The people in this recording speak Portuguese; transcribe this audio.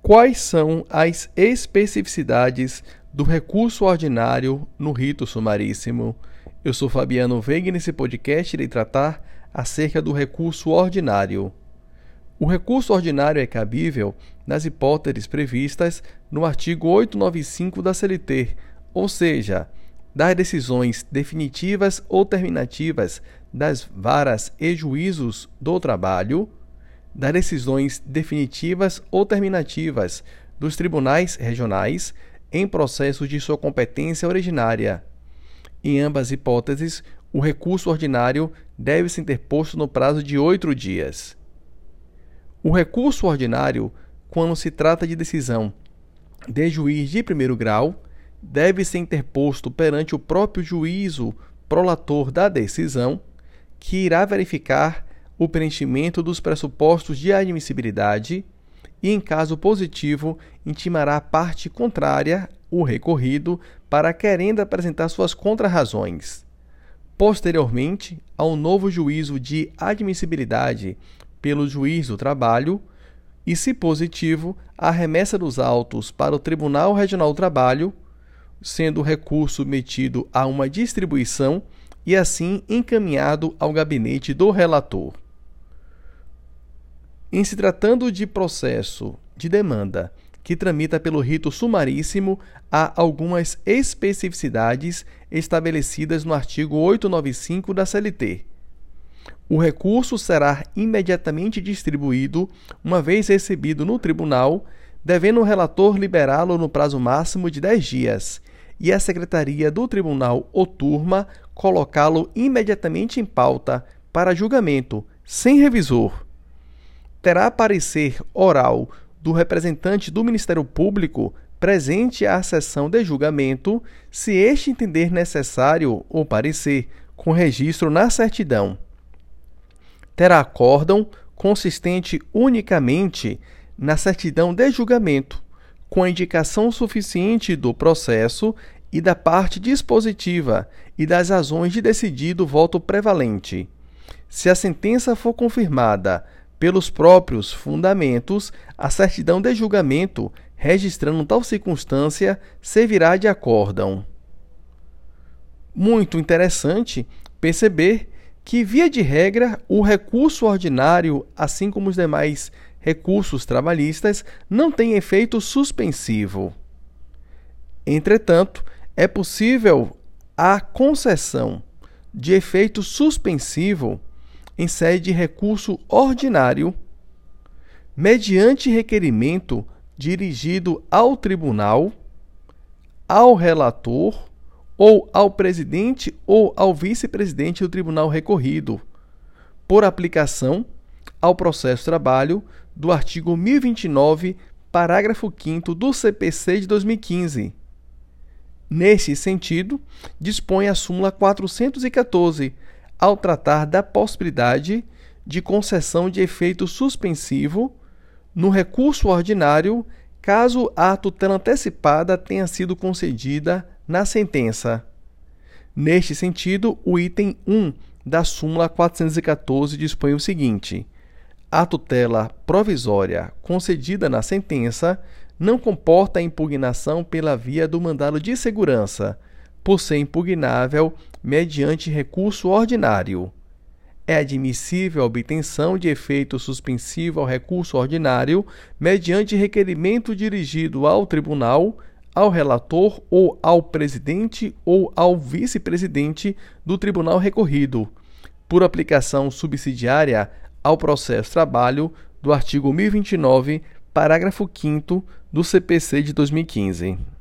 Quais são as especificidades do recurso ordinário no rito sumaríssimo? Eu sou Fabiano Veiga e nesse podcast irei tratar acerca do recurso ordinário. O recurso ordinário é cabível nas hipóteses previstas no artigo 895 da CLT, ou seja, das decisões definitivas ou terminativas das varas e juízos do trabalho, das decisões definitivas ou terminativas dos tribunais regionais em processos de sua competência originária. Em ambas hipóteses, o recurso ordinário deve ser interposto no prazo de oito dias. O recurso ordinário, quando se trata de decisão de juiz de primeiro grau, deve ser interposto perante o próprio juízo prolator da decisão, que irá verificar o preenchimento dos pressupostos de admissibilidade e, em caso positivo, intimará a parte contrária, o recorrido, para querendo apresentar suas contrarrazões. Posteriormente, ao novo juízo de admissibilidade pelo juiz do trabalho, e, se positivo, a remessa dos autos para o Tribunal Regional do Trabalho, sendo o recurso metido a uma distribuição e assim encaminhado ao gabinete do relator. Em se tratando de processo de demanda que tramita pelo rito sumaríssimo, há algumas especificidades estabelecidas no artigo 895 da CLT. O recurso será imediatamente distribuído, uma vez recebido no tribunal, devendo o relator liberá-lo no prazo máximo de 10 dias, e a secretaria do tribunal ou turma colocá-lo imediatamente em pauta para julgamento, sem revisor terá parecer oral do representante do Ministério Público presente à sessão de julgamento, se este entender necessário o parecer, com registro na certidão. Terá acórdão consistente unicamente na certidão de julgamento, com indicação suficiente do processo e da parte dispositiva e das razões de decidido voto prevalente. Se a sentença for confirmada pelos próprios fundamentos, a certidão de julgamento, registrando tal circunstância, servirá de acórdão. Muito interessante perceber que, via de regra, o recurso ordinário, assim como os demais recursos trabalhistas, não tem efeito suspensivo. Entretanto, é possível a concessão de efeito suspensivo em sede de recurso ordinário, mediante requerimento dirigido ao tribunal, ao relator ou ao presidente ou ao vice-presidente do tribunal recorrido, por aplicação ao processo trabalho do artigo 1029, parágrafo 5 do CPC de 2015. Nesse sentido, dispõe a súmula 414 ao tratar da possibilidade de concessão de efeito suspensivo no recurso ordinário, caso a tutela antecipada tenha sido concedida na sentença. Neste sentido, o item 1 da súmula 414 dispõe o seguinte: a tutela provisória concedida na sentença não comporta impugnação pela via do mandado de segurança, por ser impugnável mediante recurso ordinário. É admissível a obtenção de efeito suspensivo ao recurso ordinário mediante requerimento dirigido ao tribunal, ao relator ou ao presidente ou ao vice-presidente do tribunal recorrido, por aplicação subsidiária ao processo trabalho do artigo 1029, parágrafo 5 do CPC de 2015.